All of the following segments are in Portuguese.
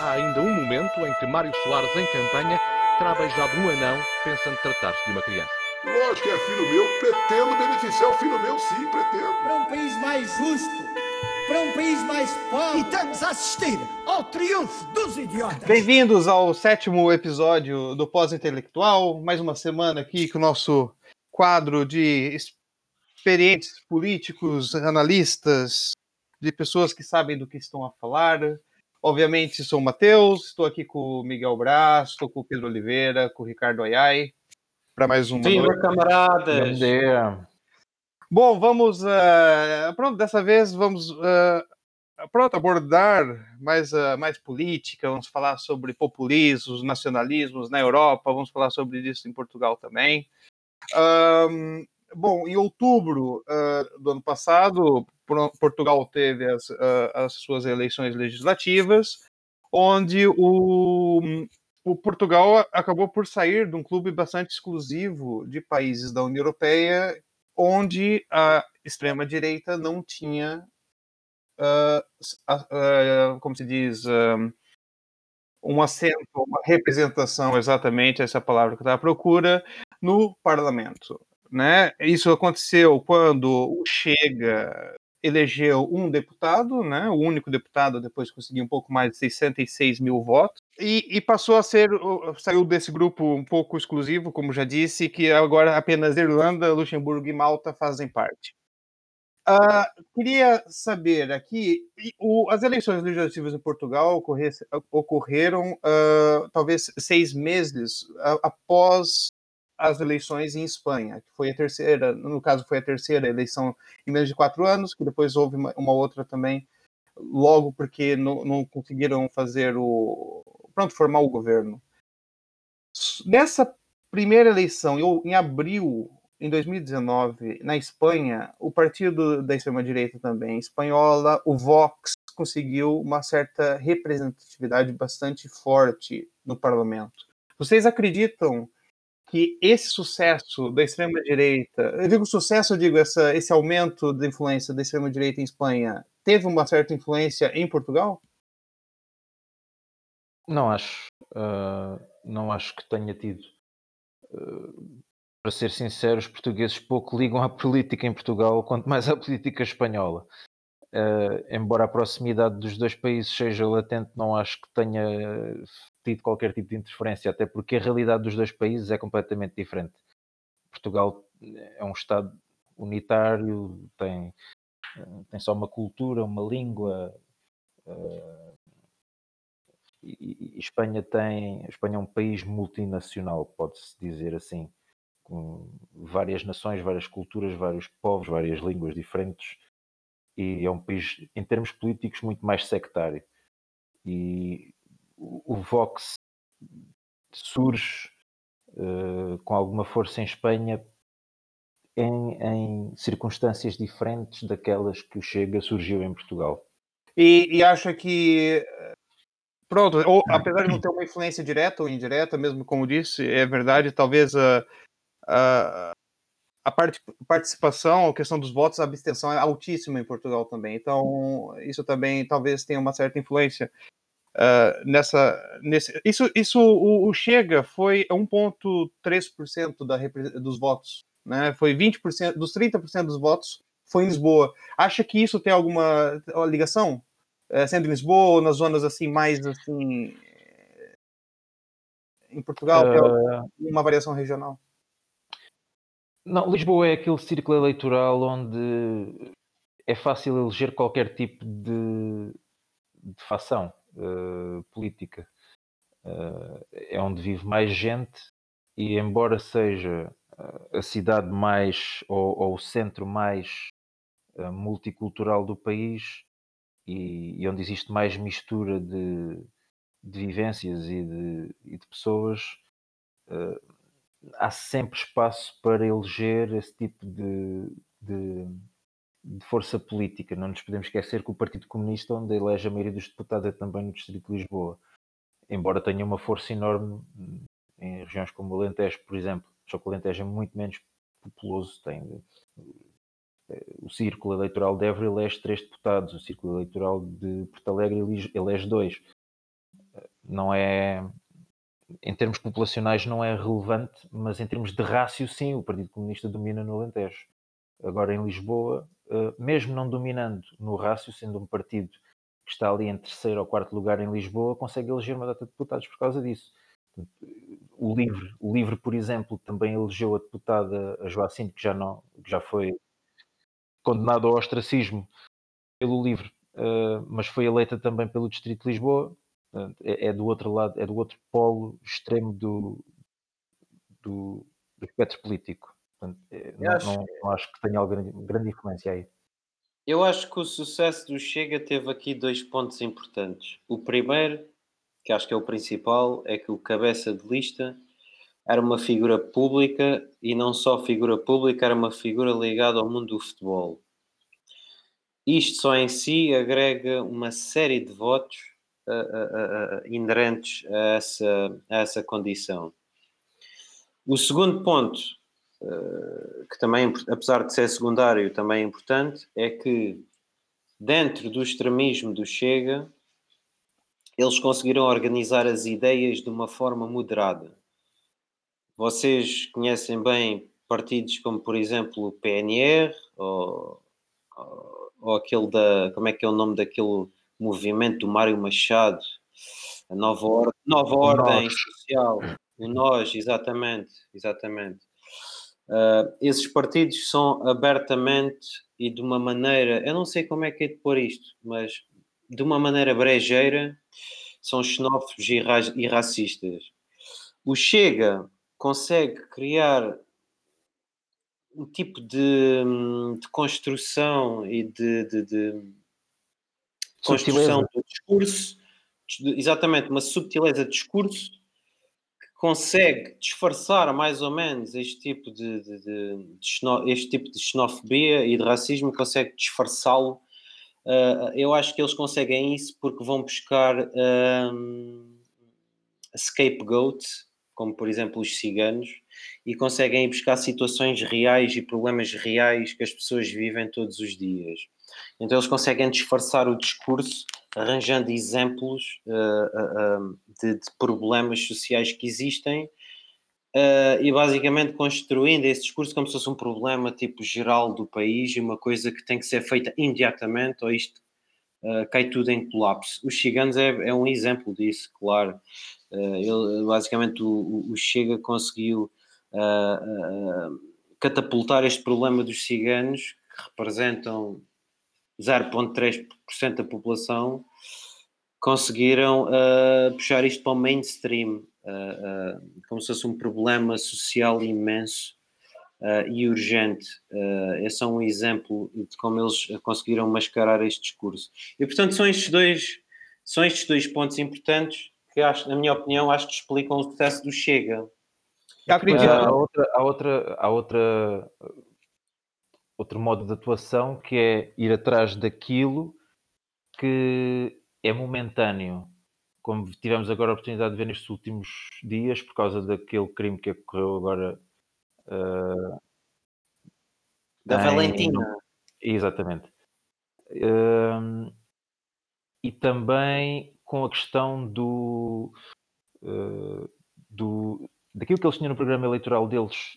Há ainda um momento em que Mário Soares, em campanha, terá beijado um anão pensando tratar-se de uma criança. Lógico que é filho meu, pretendo beneficiar o filho meu, sim, pretendo. Para um país mais justo, para um país mais pobre. E estamos a assistir ao triunfo dos idiotas. Bem-vindos ao sétimo episódio do Pós-Intelectual. Mais uma semana aqui com o nosso quadro de experientes políticos, analistas, de pessoas que sabem do que estão a falar. Obviamente, sou o Matheus, estou aqui com o Miguel Braz, estou com o Pedro Oliveira, com o Ricardo Ayai, para mais um. Viva, camaradas! Bom, vamos. Uh, pronto, dessa vez vamos. Uh, pronto, abordar mais, uh, mais política, vamos falar sobre populismos, nacionalismos na Europa, vamos falar sobre isso em Portugal também. Um, bom, em outubro do ano passado, Portugal teve as, as suas eleições legislativas, onde o, o Portugal acabou por sair de um clube bastante exclusivo de países da União Europeia, onde a extrema-direita não tinha, uh, uh, como se diz, uh, um assento, uma representação, exatamente essa palavra que está à procura, no parlamento. Né? Isso aconteceu quando o Chega elegeu um deputado, né, o único deputado, depois conseguiu um pouco mais de 66 mil votos, e, e, passou a ser, saiu desse grupo um pouco exclusivo, como já disse, que agora apenas Irlanda, Luxemburgo e Malta fazem parte. Uh, queria saber aqui, o, as eleições legislativas em Portugal ocorreram uh, talvez seis meses após as eleições em Espanha, que foi a terceira, no caso foi a terceira eleição em menos de quatro anos, que depois houve uma, uma outra também, logo porque não, não, conseguiram fazer o. pronto, formar o governo. Nessa primeira eleição, em abril em 2019, na Espanha, o partido da extrema-direita também espanhola, o Vox, conseguiu uma certa representatividade bastante forte no parlamento. Vocês acreditam que esse sucesso da extrema-direita, eu digo sucesso, eu digo essa, esse aumento da influência da extrema-direita em Espanha, teve uma certa influência em Portugal? Não acho. Uh, não acho que tenha tido. Uh, para ser sincero, os portugueses pouco ligam à política em Portugal, quanto mais à política espanhola. Uh, embora a proximidade dos dois países seja latente, não acho que tenha tido qualquer tipo de interferência, até porque a realidade dos dois países é completamente diferente. Portugal é um Estado unitário, tem, tem só uma cultura, uma língua. Uh, e, e, Espanha tem. Espanha é um país multinacional, pode-se dizer assim, com várias nações, várias culturas, vários povos, várias línguas diferentes e é um país, em termos políticos, muito mais sectário. E o, Vox surge uh, com alguma força em Espanha em, em, circunstâncias diferentes daquelas que o Chega surgiu em Portugal. E, e acha que pronto, ou, apesar de não ter uma influência direta ou indireta, mesmo como disse, é verdade, talvez a, a, a part participação, a questão dos votos, a abstenção é altíssima em Portugal também. Então, isso também talvez tenha uma certa influência uh, nessa. Nesse, isso, isso o, o Chega foi 1,3% da, dos votos. Né? Foi 20%, dos 30% dos votos foi em Lisboa. Acha que isso tem alguma ligação? É, sendo em Lisboa ou nas zonas assim mais assim em Portugal, uh... é uma variação regional? Não, Lisboa é aquele círculo eleitoral onde é fácil eleger qualquer tipo de, de facção uh, política. Uh, é onde vive mais gente e, embora seja uh, a cidade mais ou, ou, o centro mais multicultural do país e, e, onde existe mais mistura de, de vivências e de, e de pessoas há sempre espaço para eleger esse tipo de, de, de, força política. Não nos podemos esquecer que o Partido Comunista, onde elege a maioria dos deputados, é também no Distrito de Lisboa. Embora tenha uma força enorme em regiões como o Alentejo, por exemplo. Só que o Alentejo é muito menos populoso, tem O círculo eleitoral de Évora elege três deputados, o círculo eleitoral de Porto Alegre elege- dois. Não é, em termos populacionais não é relevante, mas em termos de rácio, sim, o Partido Comunista domina no Alentejo. Agora em Lisboa, eh, mesmo não dominando no rácio, sendo um partido que está ali em terceiro ou quarto lugar em Lisboa, consegue eleger uma data de deputados por causa disso. O Livre, o Livre, por exemplo, também elegeu a deputada a que já, não, que já foi condenado ao ostracismo pelo Livre, eh, mas foi eleita também pelo Distrito de Lisboa. É, é do outro lado, é do outro polo extremo do, do, do espectro político. Portanto, eh, não, acho- não- não acho que tenha alguma grande, influência aí. Eu acho que o sucesso do Chega teve aqui dois pontos importantes. O primeiro, que acho que é o principal, é que o cabeça de lista era uma figura pública e não só figura pública, era uma figura ligada ao mundo do futebol. Isto só em si agrega uma série de votos ah, ah, ah, inerentes a essa, a essa condição. O segundo ponto, que também, é apesar de ser secundário, também é importante, é que dentro do extremismo do Chega, eles conseguiram organizar as ideias de uma forma moderada. Vocês conhecem bem partidos como, por exemplo, o PNR ou, ou, ou aquele da. Como é que é o nome daquele movimento do Mário Machado? A Nova, Or- Nova Ordem. Social. O Nós, exatamente. exatamente. Uh, esses partidos são abertamente e de uma maneira, eu não sei como é que é de pôr isto, mas de uma maneira brejeira, são xenófobos e, ra- e racistas. O Chega consegue criar um tipo de, de construção e de, de- de construção do discurso, exatamente, uma subtileza de discurso consegue disfarçar mais ou menos este tipo de, de- de- de este tipo de xenofobia e de racismo, consegue disfarçá-lo. Ah, eu acho que eles conseguem isso porque vão buscar hum, scapegoats, como por exemplo os ciganos, e conseguem ir buscar situações reais e problemas reais que as pessoas vivem todos os dias. Então eles conseguem disfarçar o discurso arranjando exemplos ah, ah, de, de problemas sociais que existem e basicamente construindo esse discurso como se fosse um problema tipo geral do país e uma coisa que tem que ser feita imediatamente ou isto cai tudo em colapso. Os ciganos é, é um exemplo disso, claro. Ele, basicamente o, o- Chega conseguiu catapultar este problema dos ciganos que representam 0,3% da população conseguiram ah, puxar isto para o mainstream, ah, ah, como se fosse um problema social imenso e urgente. Esse é um exemplo de como eles conseguiram mascarar este discurso. E portanto são estes dois, são estes dois pontos importantes que acho, na minha opinião, acho que explicam o sucesso do Chega. Eu acredito. há outra, há outra, há outra, outro modo de atuação que é ir atrás daquilo que é momentâneo, como tivemos agora a oportunidade de ver nestes últimos dias, por causa daquele crime que ocorreu agora. ah, Da em- Valentina. Exatamente. Hum, e também com a questão do, eh, do daquilo que eles tinham no programa eleitoral deles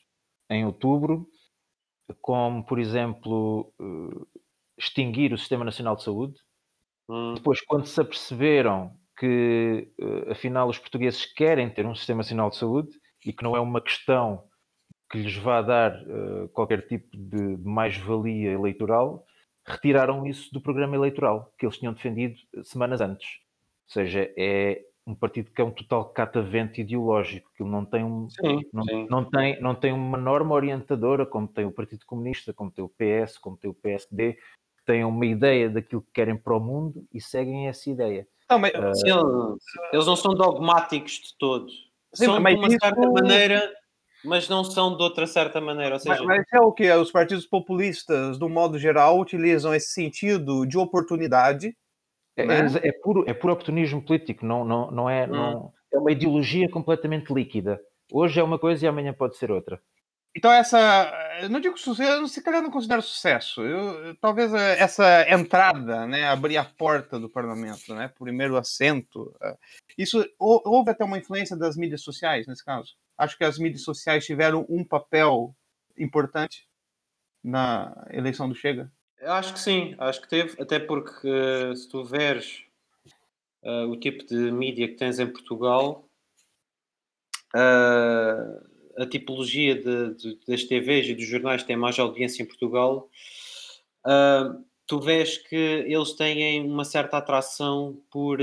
em outubro, como por exemplo eh, extinguir o Sistema Nacional de Saúde. Hum, Depois, quando se aperceberam que eh, afinal os portugueses querem ter um Sistema Nacional de Saúde e que não é uma questão que lhes vá dar eh, qualquer tipo de, de mais-valia eleitoral, retiraram isso do programa eleitoral que eles tinham defendido semanas antes. Ou seja, é um partido que é um total catavento ideológico, que não tem, um, Sim, não, sim. não tem, não tem uma norma orientadora, como tem o Partido Comunista, como tem o PS, como tem o PSD, que têm uma ideia daquilo que querem para o mundo e seguem essa ideia. Não, mas, Sim, eles- eles não são dogmáticos de todo. Sim, são mas de uma isso- certa maneira, mas não são de outra certa maneira. Ou mas, seja, mas é o que? Os partidos populistas, do modo geral, utilizam esse sentido de oportunidade. É, é- é puro, é puro oportunismo político, não, não, não é, Hum. não, é uma ideologia completamente líquida. Hoje é uma coisa e amanhã pode ser outra. Então essa, não digo sucesso, se calhar não considero sucesso. Eu, talvez eh, essa entrada, né, abrir a porta do parlamento, né, primeiro assento, eh, isso hou- houve até uma influência das mídias sociais nesse caso. Acho que as mídias sociais tiveram um papel importante na eleição do Chega. Acho que sim, acho que teve, até porque eh, se tu veres eh, o tipo de mídia que tens em Portugal, eh, a tipologia de- de- das TVs e dos jornais que têm mais audiência em Portugal, tu vês que eles têm uma certa atração por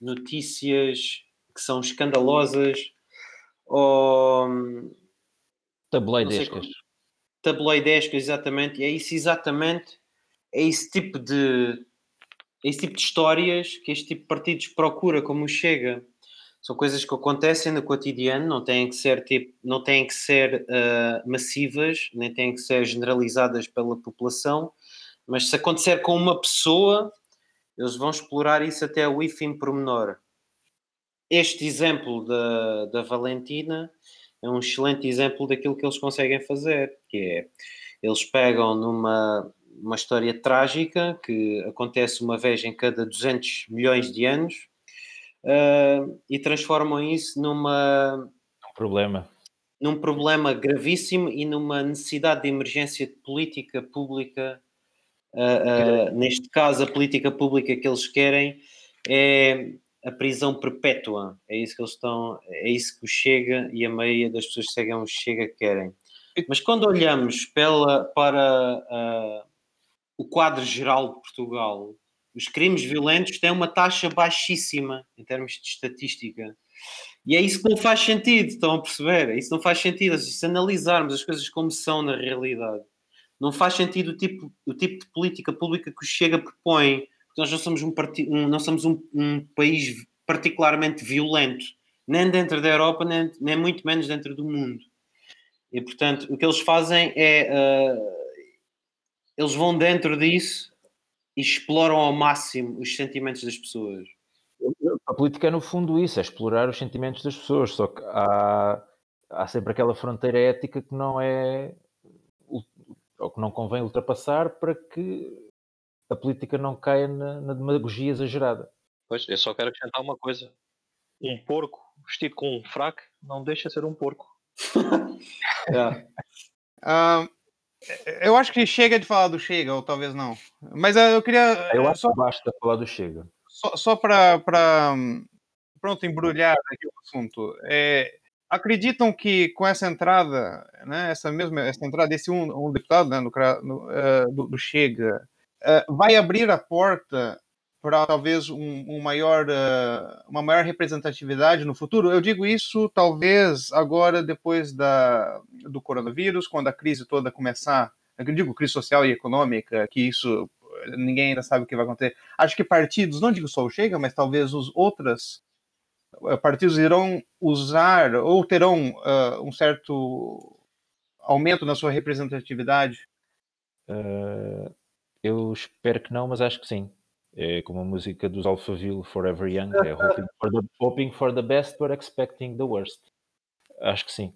notícias que são escandalosas ou sei Tabloidescas. Tabloidescas, exatamente, e é isso exatamente, é esse tipo de é esse tipo de histórias que este tipo de partidos procura como Chega. São coisas que acontecem no cotidiano, não têm que ser tipo, não têm que ser ah, massivas, nem têm que ser generalizadas pela população, mas se acontecer com uma pessoa, eles vão explorar isso até o ínfimo pormenor. Este exemplo da, da Valentina é um excelente exemplo daquilo que eles conseguem fazer, que é eles pegam numa uma história trágica que acontece uma vez em cada 200 milhões de anos ah, e transformam isso numa Um problema. num problema gravíssimo e numa necessidade de emergência de política pública. Uh, uh, neste caso, a política pública que eles querem é a prisão perpétua. É isso que eles estão, é isso que o Chega e a maioria das pessoas que seguem o Chega querem. Mas quando olhamos pela, para uh, o quadro geral de Portugal, os crimes violentos têm uma taxa baixíssima em termos de estatística. E é isso que não faz sentido, estão a perceber? Isso não faz sentido. Se analisarmos as coisas como são na realidade, não faz sentido o tipo, o tipo de política pública que o Chega propõe. Nós não somos um, parti não somos um, um, país particularmente violento, nem dentro da Europa, nem, nem, muito menos dentro do mundo. E portanto, o que eles fazem é. Uh, eles vão dentro disso e exploram ao máximo os sentimentos das pessoas. A política é, no fundo, isso, é explorar os sentimentos das pessoas, só que há, há sempre aquela fronteira ética que não é. ou que não convém ultrapassar para que a política não caia na, na demagogia exagerada. Pois, eu só quero acrescentar uma coisa. Um porco vestido com um fraco não deixa de ser um porco. yeah. uh, eu acho que chega de falar do Chega, ou talvez não. Mas uh, eu queria. Eu acho só, que basta falar do Chega. Só, só para pronto embrulhar aqui o assunto. É, acreditam que com essa entrada, né, essa mesma essa entrada desse um, um deputado né, no, no, uh, do, do, Chega, uh, vai abrir a porta para talvez um, um maior, uh, uma maior representatividade no futuro? Eu digo isso talvez agora depois da, do coronavírus, quando a crise toda começar, eu digo crise social e econômica, que isso ninguém ainda sabe o que vai acontecer. Acho que partidos, não digo só o Chega, mas talvez os outros partidos irão usar ou terão uh, um certo aumento na sua representatividade? Uh, eu espero que não, mas acho que sim. É como a música dos Alphaville Forever Young, é hoping for, the, hoping for the best but expecting the worst. Acho que sim.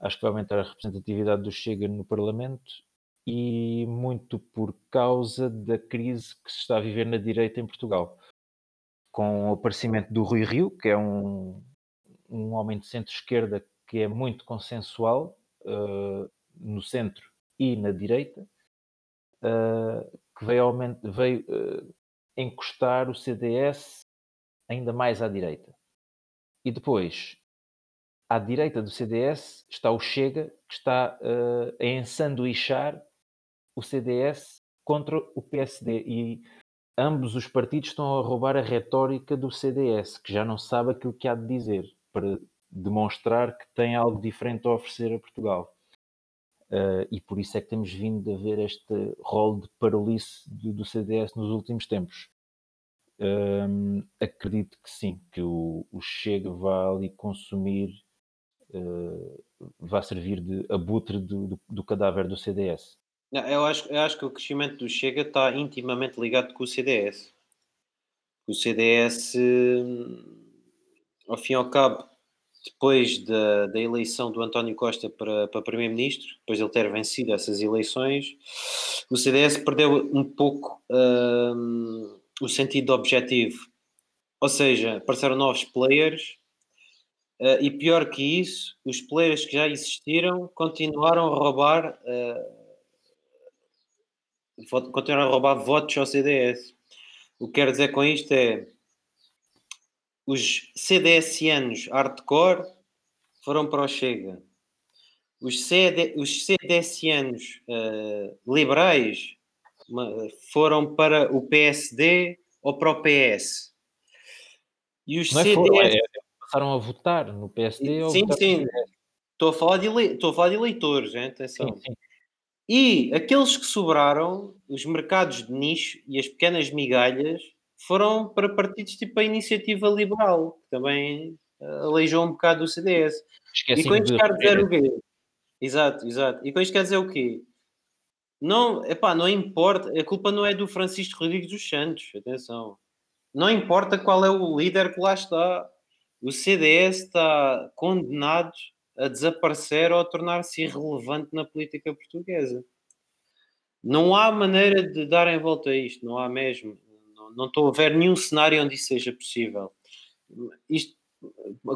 Acho que vai aumentar a representatividade do Chega no Parlamento e muito por causa da crise que se está a viver na direita em Portugal. Com o aparecimento do Rui Rio, que é um, um homem de centro-esquerda que é muito consensual uh, no centro e na direita, uh, que veio, veio uh, encostar o CDS ainda mais à direita. E depois, à direita do CDS, está o Chega, que está a ensanduichar o CDS contra o PSD e ambos os partidos estão a roubar a retórica do CDS, que já não sabe aquilo que há de dizer, para demonstrar que tem algo diferente a oferecer a Portugal. Uh, e por isso é que temos vindo a ver este rol de parolice do, do CDS nos últimos tempos. Um, acredito que sim, que o, o Chega vai ali consumir, uh, vai servir de abutre do, do, do cadáver do CDS. Eu, acho, eu acho que o crescimento do Chega está intimamente ligado com o CDS. O CDS, hum, ao fim e ao cabo, depois da, da eleição do António Costa para, para Primeiro-Ministro, depois de ele ter vencido essas eleições, o CDS perdeu um pouco hum, o sentido objetivo. Ou seja, apareceram novos players uh, e pior que isso, os players que já existiram continuaram a roubar uh, continuaram a roubar votos ao CDS. O que quero dizer com isto é os CDSianos hardcore foram para o Chega. Os, CD, os CDSianos uh, liberais foram para o PSD ou para o PS. E os Não é CDS... é, é, passaram a votar no PSD sim, ou sim. Estou a, falar de ele... Estou a falar de eleitores, hein? atenção. Sim, sim. E aqueles que sobraram, os mercados de nicho e as pequenas migalhas, foram para partidos tipo a Iniciativa Liberal, que também uh, aleijou um bocado o CDS. Esqueci e com isto quer dizer o quê? Exato, exato. E com isto quer dizer o quê? Não, epá, não importa, a culpa não é do Francisco Rodrigues dos Santos, atenção. Não importa qual é o líder que lá está. O CDS está condenado a desaparecer ou a tornar-se irrelevante na política portuguesa. Não há maneira de dar em volta a isto, não há mesmo não estou a ver nenhum cenário onde isso seja possível. Isto,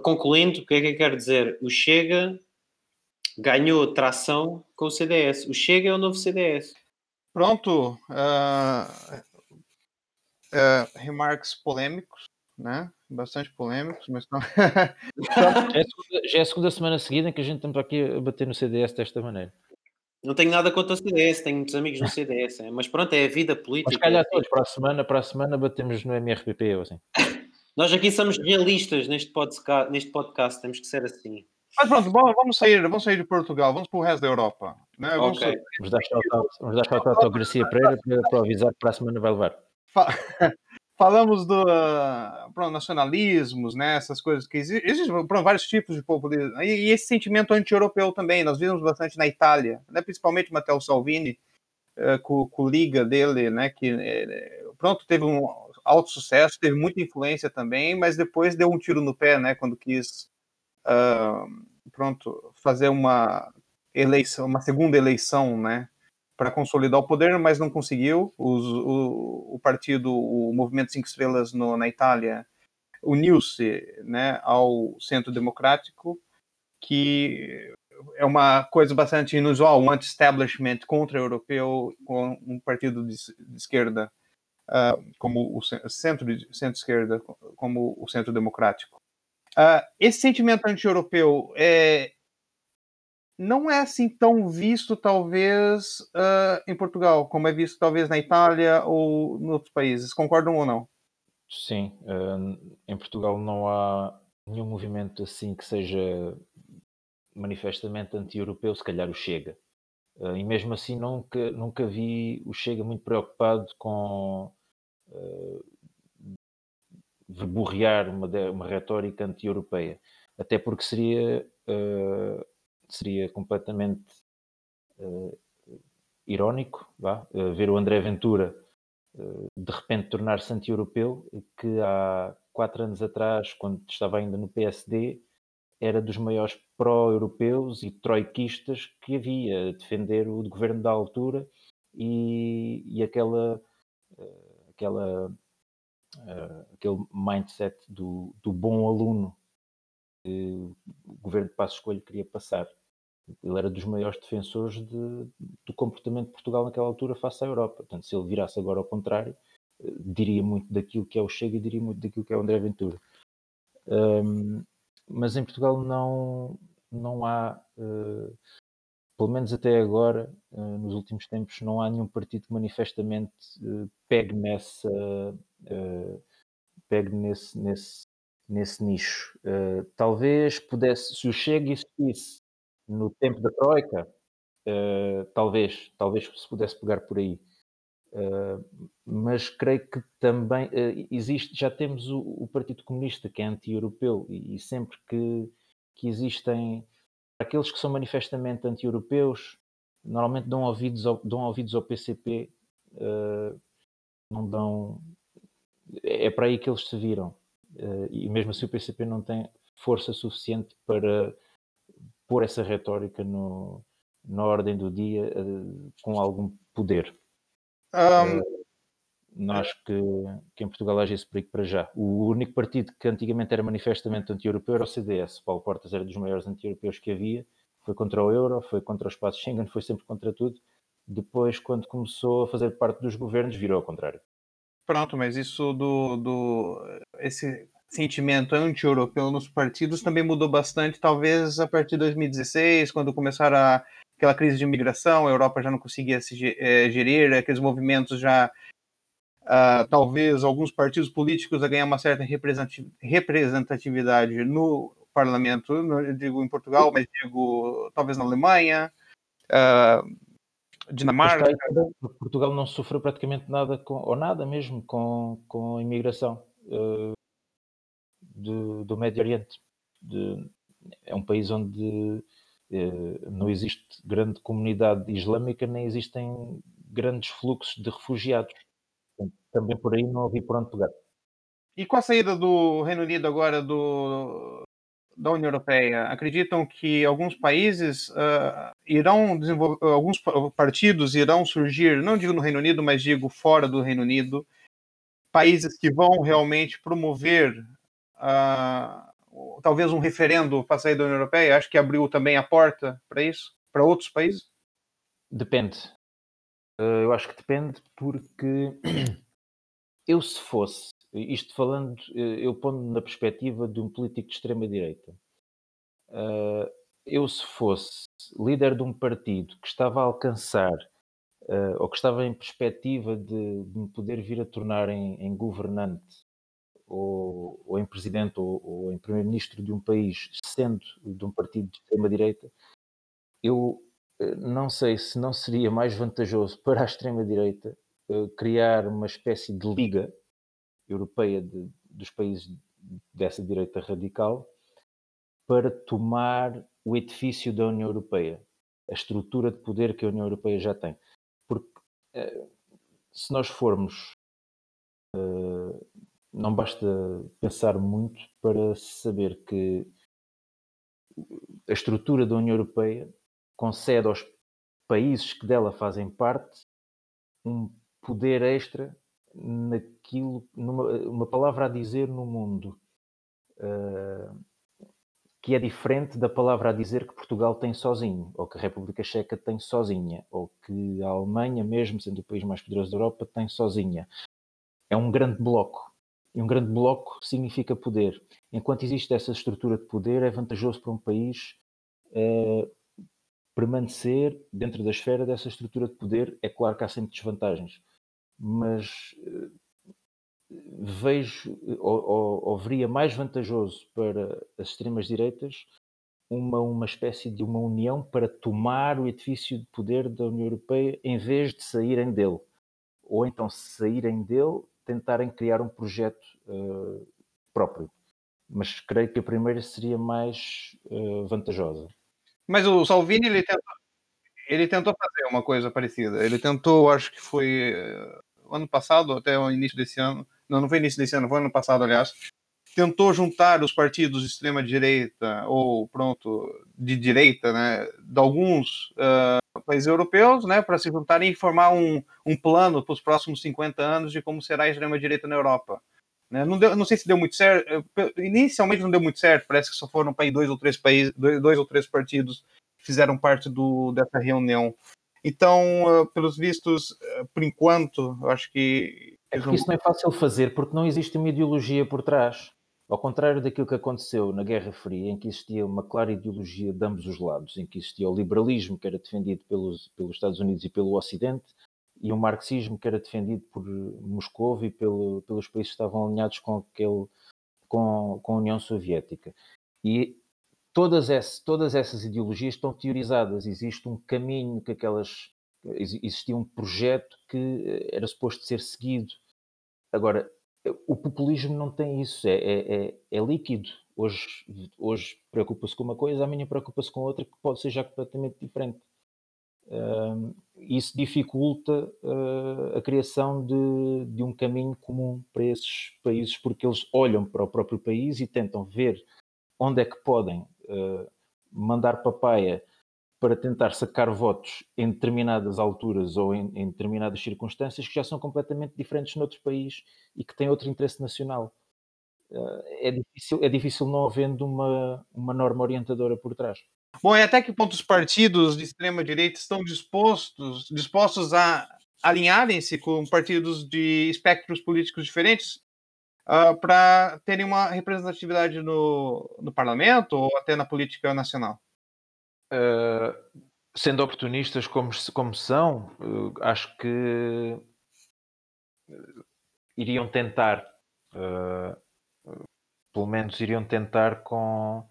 concluindo, o que é que eu quero dizer? O Chega ganhou tração com o CDS. O Chega é o novo CDS. Pronto. Uh, uh, remarques polêmicos, né? Bastante polêmicos, mas não... já, é segunda, já é a segunda semana seguida em que a gente está aqui a bater no CDS desta maneira. Não tenho nada contra o CDS, tenho muitos amigos no CDS, é, mas pronto, é a vida política. Mas calhar todos, para a semana, para a semana batemos no MRPP ou assim. Nós aqui somos realistas neste podcast, neste podcast, temos que ser assim. Mas pronto, vamos sair, vamos sair de Portugal, vamos para o resto da Europa. Né? Vamos, okay. vamos dar shout-out ao Garcia Pereira para, para avisar que para a semana vai levar. falamos do uh, pronto, nacionalismos, né, essas coisas que existem, vários tipos de populismo, e, e esse sentimento anti-europeu também, nós vimos bastante na Itália, né, principalmente Matteo Salvini, uh, com, com o Liga dele, né, que uh, pronto, teve um alto sucesso, teve muita influência também, mas depois deu um tiro no pé, né, quando quis, pronto, fazer uma eleição, uma segunda eleição, né, para consolidar o poder, mas não conseguiu. Os, o, o, partido, o Movimento Cinco Estrelas no, na Itália, uniu-se né, ao Centro Democrático, que é uma coisa bastante inusual, um anti-establishment contra-europeu com um partido de, de esquerda uh, como o centro-esquerda, centro como o Centro Democrático. Uh, esse sentimento anti-europeu é, não é assim tão visto, talvez, uh, em Portugal, como é visto, talvez, na Itália ou em outros países. Concordam ou não? Sim, uh, em Portugal não há nenhum movimento assim que seja manifestamente anti-europeu, se calhar o Chega. Uh, e mesmo assim nunca, nunca vi o Chega muito preocupado com verborrear uma, uma retórica anti-europeia. Até porque seria seria completamente uh, irónico vá, uh, ver o André Ventura uh, de repente tornar-se anti-europeu, que há quatro anos atrás, quando estava ainda no PSD, era dos maiores pró-europeus e troiquistas que havia, a defender o governo da altura e, e aquela, aquela, aquele mindset do, do bom aluno o governo de Passos Coelho queria passar. Ele era dos maiores defensores de, do comportamento de Portugal naquela altura face à Europa. Portanto, se ele virasse agora ao contrário, eh, diria muito daquilo que é o Chega e diria muito daquilo que é o André Ventura. Um, mas em Portugal não, não há, uh, pelo menos até agora, uh, nos últimos tempos, não há nenhum partido que manifestamente uh, pegue nessa, pegue nesse, nesse, nesse nicho. Uh, talvez pudesse, se o Chega existisse no tempo da Troika, uh, talvez, talvez se pudesse pegar por aí. Uh, mas creio que também existe, já temos o, o, Partido Comunista que é anti-europeu e, e, sempre que, que existem aqueles que são manifestamente anti-europeus, normalmente dão ouvidos ao, dão ouvidos ao PCP, não dão. É para aí que eles se viram. Uh, e mesmo assim o PCP não tem força suficiente para pôr essa retórica no, na ordem do dia uh, com algum poder. Um, uh, não acho que, que, em Portugal haja esse perigo para já. O único partido que antigamente era manifestamente anti-europeu era o CDS. Paulo Portas era dos maiores anti-europeus que havia. Foi contra o euro, foi contra o espaço Schengen, foi sempre contra tudo. Depois, quando começou a fazer parte dos governos, virou ao contrário. Pronto, mas isso do, do esse sentimento anti-europeu nos partidos também mudou bastante, talvez a partir de 2016, quando começaram a, aquela crise de imigração, a Europa já não conseguia se é, gerir, aqueles movimentos já Uh, talvez alguns partidos políticos a ganhar uma certa representatividade no parlamento, no, digo em Portugal, mas digo talvez na Alemanha, uh, Dinamarca. Portugal não sofreu praticamente nada com, ou nada mesmo com, com a imigração uh, do, do Médio Oriente. De, é um país onde não existe grande comunidade islâmica, nem existem grandes fluxos de refugiados também por aí não ouvi por onde pegar. E com a saída do Reino Unido agora do, da União Europeia, acreditam que alguns países uh, irão desenvolver, alguns partidos irão surgir, não digo no Reino Unido, mas digo fora do Reino Unido, países que vão realmente promover uh, talvez um referendo para sair da União Europeia? Acho que abriu também a porta para isso, para outros países? Depende. Uh, eu acho que depende porque eu se fosse, isto falando, eh, eu pondo na perspectiva de um político de extrema-direita, uh, eu se fosse líder de um partido que estava a alcançar uh, ou que estava em perspectiva de, de me poder vir a tornar em, em governante ou, ou, em presidente ou, ou em primeiro-ministro de um país, sendo de um partido de extrema-direita, eu não sei se não seria mais vantajoso para a extrema-direita eh, criar uma espécie de liga europeia de, dos países dessa direita radical para tomar o edifício da União Europeia, a estrutura de poder que a União Europeia já tem. Porque eh, se nós formos, eh, não basta pensar muito para saber que a estrutura da União Europeia concede aos países que dela fazem parte um poder extra naquilo, numa uma palavra a dizer no mundo uh, que é diferente da palavra a dizer que Portugal tem sozinho, ou que a República Checa tem sozinha, ou que a Alemanha, mesmo sendo o país mais poderoso da Europa, tem sozinha. É um grande bloco. E um grande bloco significa poder. Enquanto existe essa estrutura de poder, é vantajoso para um país uh, permanecer dentro da esfera dessa estrutura de poder. É claro que há sempre desvantagens mas eh, vejo ou, ou, ou, veria mais vantajoso para as extremas direitas uma, uma espécie de uma união para tomar o edifício de poder da União Europeia em vez de saírem dele. Ou então, saírem dele, tentarem criar um projeto uh, próprio. Mas creio que a primeira seria mais uh, vantajosa. Mas o Salvini, ele tentou, ele tentou fazer uma coisa parecida. Ele tentou, acho que foi ano passado, até o início desse ano, não, não foi início desse ano, foi ano passado, aliás, tentou juntar os partidos de extrema direita ou pronto de direita, né, de alguns uh, países europeus, né, para se juntarem e formar um, um plano para os próximos 50 anos de como será a extrema direita na Europa. Né? Não, deu, não sei se deu muito certo. Inicialmente não deu muito certo. Parece que só foram para dois ou três países, dois, dois ou três partidos que fizeram parte do, dessa reunião. Então, uh, pelos vistos, uh, por enquanto, acho que. É porque isso não é fácil fazer, porque não existe uma ideologia por trás. Ao contrário daquilo que aconteceu na Guerra Fria, em que existia uma clara ideologia de ambos os lados, em que existia o liberalismo, que era defendido pelos, pelos Estados Unidos e pelo Ocidente, e o marxismo, que era defendido por Moscou e pelo, pelos países que estavam alinhados com, aquele, com, com a União Soviética. E todas, esse, todas essas ideologias estão teorizadas. Existe um caminho que aquelas. Existia um projeto que eh, era suposto ser seguido. Agora, o populismo não tem isso, é, é, é, é líquido. Hoje, hoje preocupa-se com uma coisa, amanhã preocupa-se com outra que pode ser já completamente diferente. Uh, isso dificulta uh, a criação de, de, um caminho comum para esses países, porque eles olham para o próprio país e tentam ver onde é que podem uh, mandar papaya para tentar sacar votos em determinadas alturas ou em, em, determinadas circunstâncias que já são completamente diferentes noutro país e que têm outro interesse nacional. Uh, é, difícil, é difícil não havendo uma, uma norma orientadora por trás. Bom, e até que ponto os partidos de extrema direita estão dispostos, dispostos a alinharem-se com partidos de espectros políticos diferentes uh, ah, para terem uma representatividade no, no parlamento ou até na política nacional? Uh, sendo oportunistas como, como são, uh, acho que iriam tentar, pelo menos iriam tentar com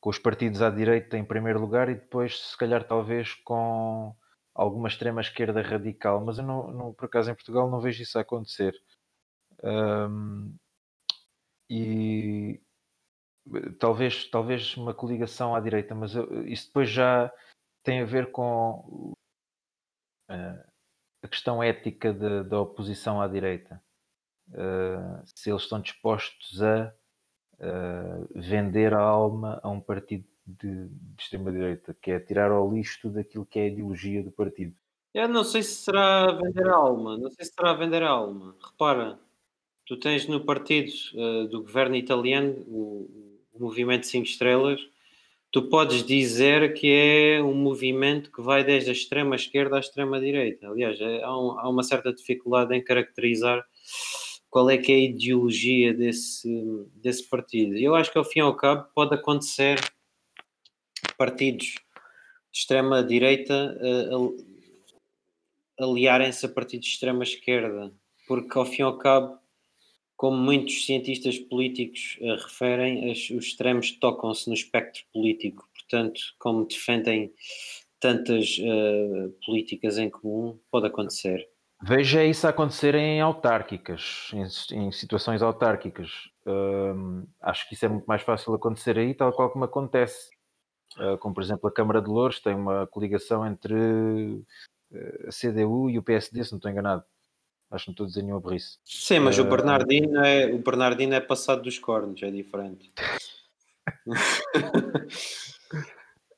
com os partidos à direita em primeiro lugar e depois, se calhar, talvez com alguma extrema esquerda radical, mas eu não, não por acaso em Portugal não vejo isso acontecer. Um, e talvez, talvez uma coligação à direita, mas isso depois já tem a ver com uh, a questão ética de, da oposição à direita. Uh, se eles estão dispostos a uh, vender a alma a um partido de, de extrema-direita, que é tirar ao lixo tudo aquilo que é a ideologia do partido. Eu não sei se será vender a alma, não sei se será vender a alma. Repara, tu tens no partido uh, do governo italiano o, o Movimento 5 Estrelas, tu podes dizer que é um movimento que vai desde a extrema esquerda à extrema direita. Aliás, é, há, um, há, uma certa dificuldade em caracterizar qual é que é a ideologia desse, desse partido. Eu acho que ao fim e ao cabo pode acontecer partidos de extrema direita uh, aliarem-se a partidos de extrema esquerda, porque ao fim e ao cabo, como muitos cientistas políticos uh, referem, as, os extremos tocam-se no espectro político, portanto, como defendem tantas uh, políticas em comum, pode acontecer. Veja isso acontecer em autárquicas, em, em situações autárquicas. Uh, acho que isso é muito mais fácil acontecer aí, tal qual como acontece. Uh, como, por exemplo, a Câmara de Louros tem uma coligação entre uh, a CDU e o PSD, se não estou enganado. Acho que não estou a dizer nenhuma burrice. Sim, mas o Bernardino é, o Bernardino é passado dos cornos, é diferente.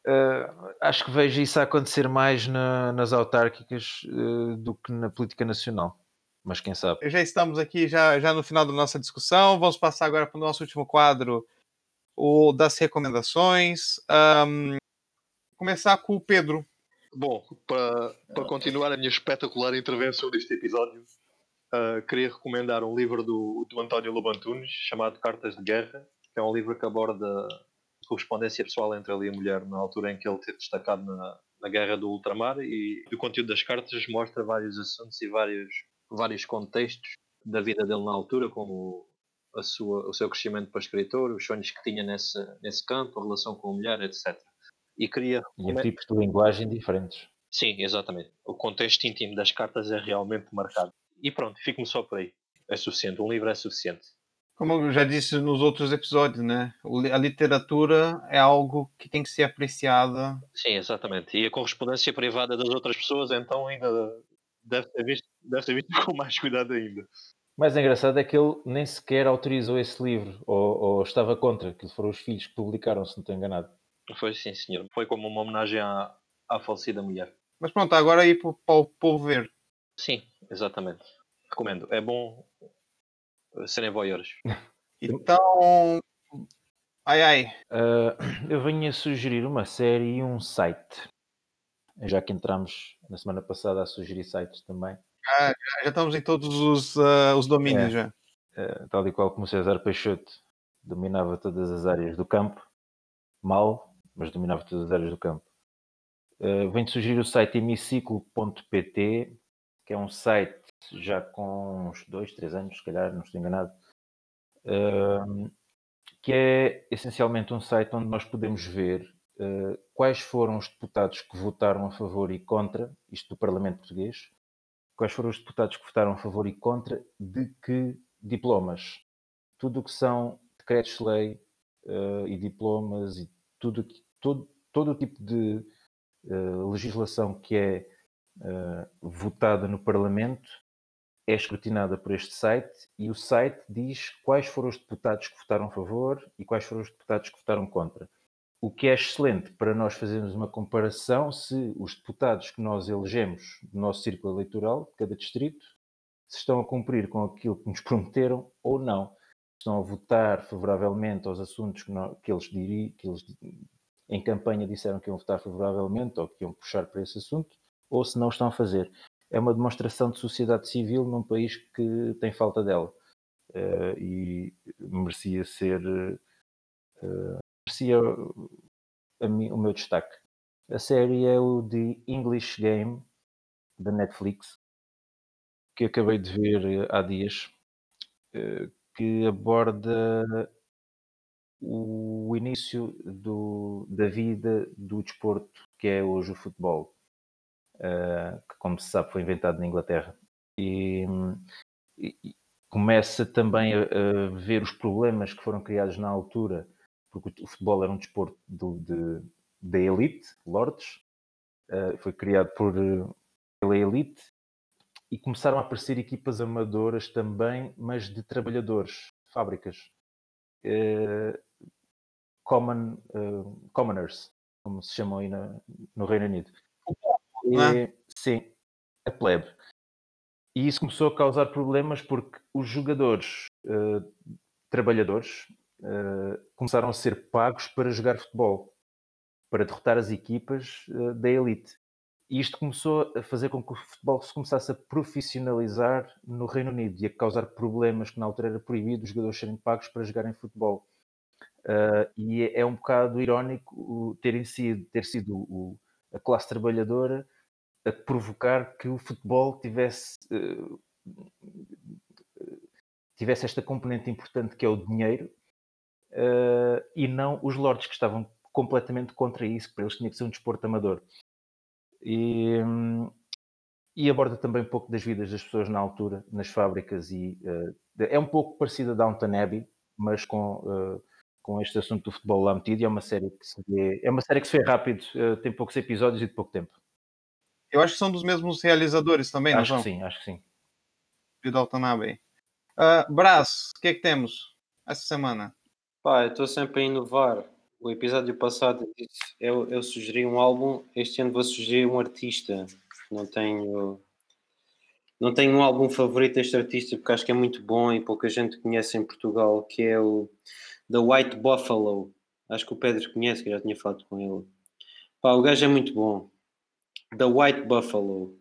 Uh, acho que vejo isso a acontecer mais na, nas autárquicas uh, do que na política nacional. Mas quem sabe? Já estamos aqui já, já no final da nossa discussão. Vamos passar agora para o nosso último quadro, o das recomendações. Um, começar com o Pedro. Bom, para, para continuar a minha espetacular intervenção deste episódio, uh, queria recomendar um livro do, do António Lobantunes chamado Cartas de Guerra, que é um livro que aborda correspondência pessoal entre ele e a mulher na altura em que ele teve destacado na, na guerra do ultramar e o conteúdo das cartas mostra vários assuntos e vários, vários contextos da vida dele na altura, como a sua, o seu crescimento para escritor, os sonhos que tinha nesse, nesse campo, a relação com a mulher, etc. E queria... E tipos de linguagem diferentes. Sim, exatamente. O contexto íntimo das cartas é realmente marcado. E pronto, fico-me só por aí. É suficiente, um livro é suficiente. Como eu já disse nos outros episódios, né? A literatura é algo que tem que ser apreciada. Sim, exatamente. E a correspondência privada das outras pessoas, então, ainda deve ser visto, deve ser visto com mais cuidado ainda. O mais engraçado é que ele nem sequer autorizou esse livro, ou, ou estava contra, que foram os filhos que publicaram, se não estou enganado. Foi sim, senhor. Foi como uma homenagem à, à falecida mulher. Mas pronto, agora aí para o povo ver. Sim, exatamente. Recomendo. É bom serem voyeurs. então, ai ai. Uh, eu venho a sugerir uma série e um site. Já que entramos na semana passada a sugerir sites também. Ah, já, estamos em todos os, uh, os domínios é, já. Uh, tal e qual como César Peixoto dominava todas as áreas do campo. Mal, mas dominava todas as áreas do campo. Uh, venho sugerir o site hemiciclo.pt, que é um site já com uns dois, três anos, se calhar, não estou enganado, que é essencialmente um site onde nós podemos ver uh, quais foram os deputados que votaram a favor e contra, isto do Parlamento Português, quais foram os deputados que votaram a favor e contra de que diplomas. Tudo o que são decretos-lei uh, e diplomas e tudo, todo, todo o tipo de uh, legislação que é uh, votada no Parlamento é escrutinada por este site e o site diz quais foram os deputados que votaram a favor e quais foram os deputados que votaram contra. O que é excelente para nós fazermos uma comparação se os deputados que nós elegemos do nosso círculo eleitoral, de cada distrito, se estão a cumprir com aquilo que nos prometeram ou não. Estão a votar favoravelmente aos assuntos que, nós, que eles, que eles em campanha disseram que iam votar favoravelmente ou que iam puxar para esse assunto, ou se não estão a fazer é uma demonstração de sociedade civil num país que tem falta dela. Uh, e merecia ser. Uh, merecia o meu destaque. A série é o The English Game, da Netflix, que acabei de ver há dias, que aborda o início do, da vida do desporto que é hoje o futebol que, como se sabe, foi inventado na Inglaterra. E, e começa também a, a, ver os problemas que foram criados na altura, porque o futebol era um desporto de, da elite, Lords, uh, foi criado por, pela elite, e começaram a aparecer equipas amadoras também, mas de trabalhadores, fábricas. Uh, common, uh, commoners, como se chamam aí na, no Reino Unido. E, sim, a plebe. E isso começou a causar problemas porque os jogadores uh, trabalhadores uh, começaram a ser pagos para jogar futebol, para derrotar as equipas uh, da elite. E isto começou a fazer com que o futebol se começasse a profissionalizar no Reino Unido e a causar problemas que na altura era proibido os jogadores serem pagos para jogarem futebol. e é, é, um bocado irónico terem sido, ter sido o, a classe trabalhadora a provocar que o futebol tivesse, uh, tivesse esta componente importante que é o dinheiro uh, e não os lords que estavam completamente contra isso, que para eles tinha que ser um desporto amador. E, e aborda também um pouco das vidas das pessoas na altura, nas fábricas, e uh, é um pouco parecida a Downton Abbey, mas com, com este assunto do futebol lá metido, e é uma série que se vê, é uma série que se vê rápido, tem poucos episódios e de pouco tempo. Eu acho que são dos mesmos realizadores também, acho não Acho que sim, acho que sim. De Daltanabe. Uh, Brás, o que é que temos essa semana? Pá, eu estou sempre a inovar. O episódio passado eu, eu sugeri um álbum, este ano vou sugerir um artista. Não tenho, não tenho um álbum favorito deste artista porque acho que é muito bom e pouca gente conhece em Portugal, que é o The White Buffalo. Acho que o Pedro conhece, que eu já tinha falado com ele. Pá, o gajo é muito bom. The White Buffalo.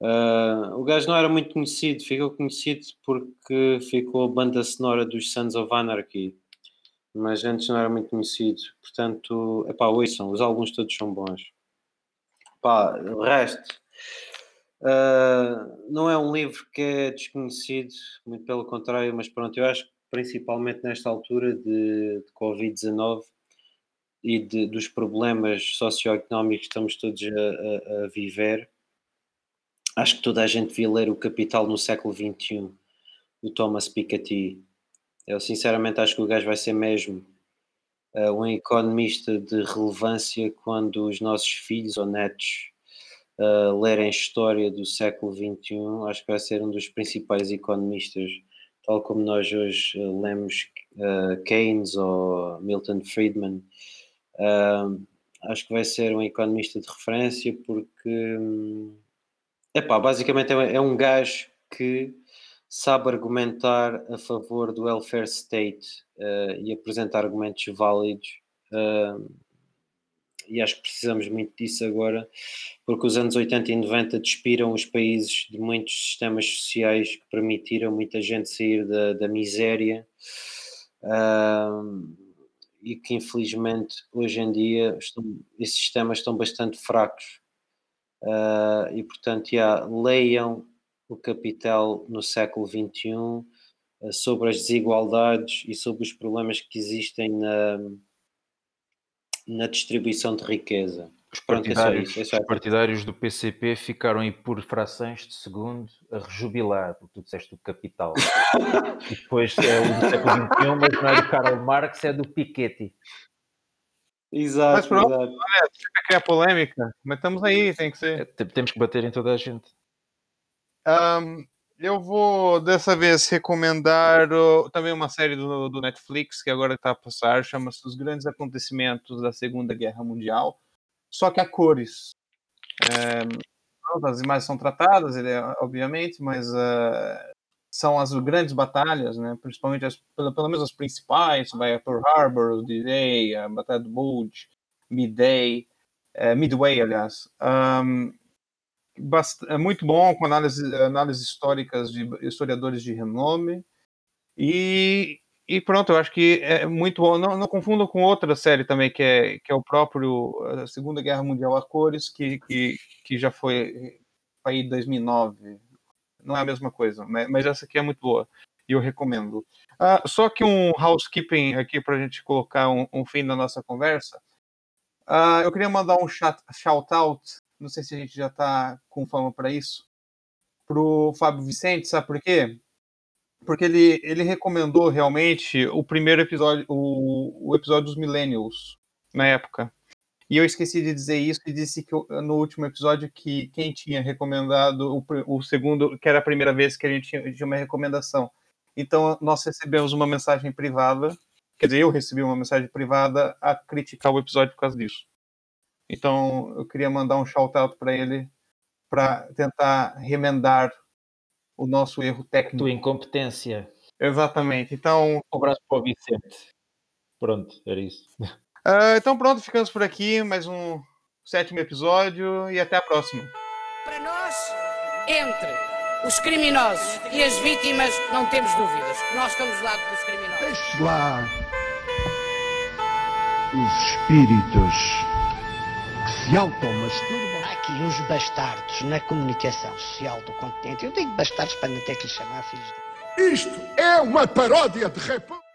Uh, o gajo não era muito conhecido, ficou conhecido porque ficou a banda sonora dos Sons of Anarchy, mas antes não era muito conhecido. Portanto, epá, ouçam, os álbuns todos são bons. Pá, o resto, uh, não é um livro que é desconhecido, muito pelo contrário, mas pronto, eu acho que principalmente nesta altura de, de Covid-19 e de, dos problemas socioeconómicos que estamos todos a, a, a, viver, acho que toda a gente devia ler O Capital no século XXI, do Thomas Piketty. Eu sinceramente acho que o gajo vai ser mesmo uh, um economista de relevância quando os nossos filhos ou netos uh, lerem história do século XXI. Acho que vai ser um dos principais economistas, tal como nós hoje uh, lemos Keynes ou Milton Friedman Uh, acho que vai ser um economista de referência porque, epá, basicamente é, é um gajo que sabe argumentar a favor do welfare state uh, e apresentar argumentos válidos. Uh, e acho que precisamos muito disso agora, porque os anos 80 e 90 despiram os países de muitos sistemas sociais que permitiram muita gente sair da, da miséria. Uh, e que infelizmente hoje em dia estão, esses sistemas estão bastante fracos. Uh, e portanto, yeah, leiam o Capital no século XXI uh, ah, sobre as desigualdades e sobre os problemas que existem na, na distribuição de riqueza. Os partidários, é isso, é os partidários do PCP ficaram aí por frações de segundo a rejubilar, porque tu disseste o capital. e depois é o do século XXI, mas não é do Karl Marx, é do Piketty. Exato, mas pronto, exato. Olha, a polémica, mas estamos aí, tem que ser. É, temos que bater em toda a gente. Um, eu vou dessa vez recomendar uh, também uma série do, do Netflix que agora está a passar, chama-se Os Grandes Acontecimentos da Segunda Guerra Mundial, só que a cores. É, as imagens são tratadas, ele é, obviamente, mas uh, são as grandes batalhas, né? principalmente as, pelo, pelo menos as principais, vai a Pearl Harbor, D-Day, a Batalha do Bulge, Midday, uh, Midway, aliás. Um, é muito bom, com análise, análises históricas de historiadores de renome. E, e pronto, eu acho que é muito bom. Não, não confundam com outra série também, que é, que é o próprio a Segunda Guerra Mundial a Cores, que, que, que já foi aí em 2009. Não é a mesma coisa, mas essa aqui é muito boa e eu recomendo. Ah, só que um housekeeping aqui para a gente colocar um, um, fim na nossa conversa. Ah, eu queria mandar um shout-out não sei se a gente já está com fama para isso, para o Fábio Vicente, sabe por quê? Porque ele, ele recomendou realmente o primeiro episódio, o, o episódio dos Millennials, na época. E eu esqueci de dizer isso e disse que no último episódio que quem tinha recomendado o, o segundo, que era a primeira vez que a gente tinha, tinha uma recomendação. Então nós recebemos uma mensagem privada, quer dizer, eu recebi uma mensagem privada a criticar o episódio por causa disso. Então, eu queria mandar um shout-out para ele para tentar remendar o nosso erro técnico. Tua incompetência. Exatamente. Então. Um abraço para o Vicente. Pronto, era isso. Uh, então, pronto, ficamos por aqui. Mais um sétimo episódio e até a próxima. Para nós, entre os criminosos e as vítimas, não temos dúvidas. Nós estamos do lado dos criminosos. Deixe lá os espíritos se automasturbam. Há aqui uns bastardos na comunicação social do continente. Eu digo bastardos para não ter que lhe chamar filhos de... Isto é uma paródia de república.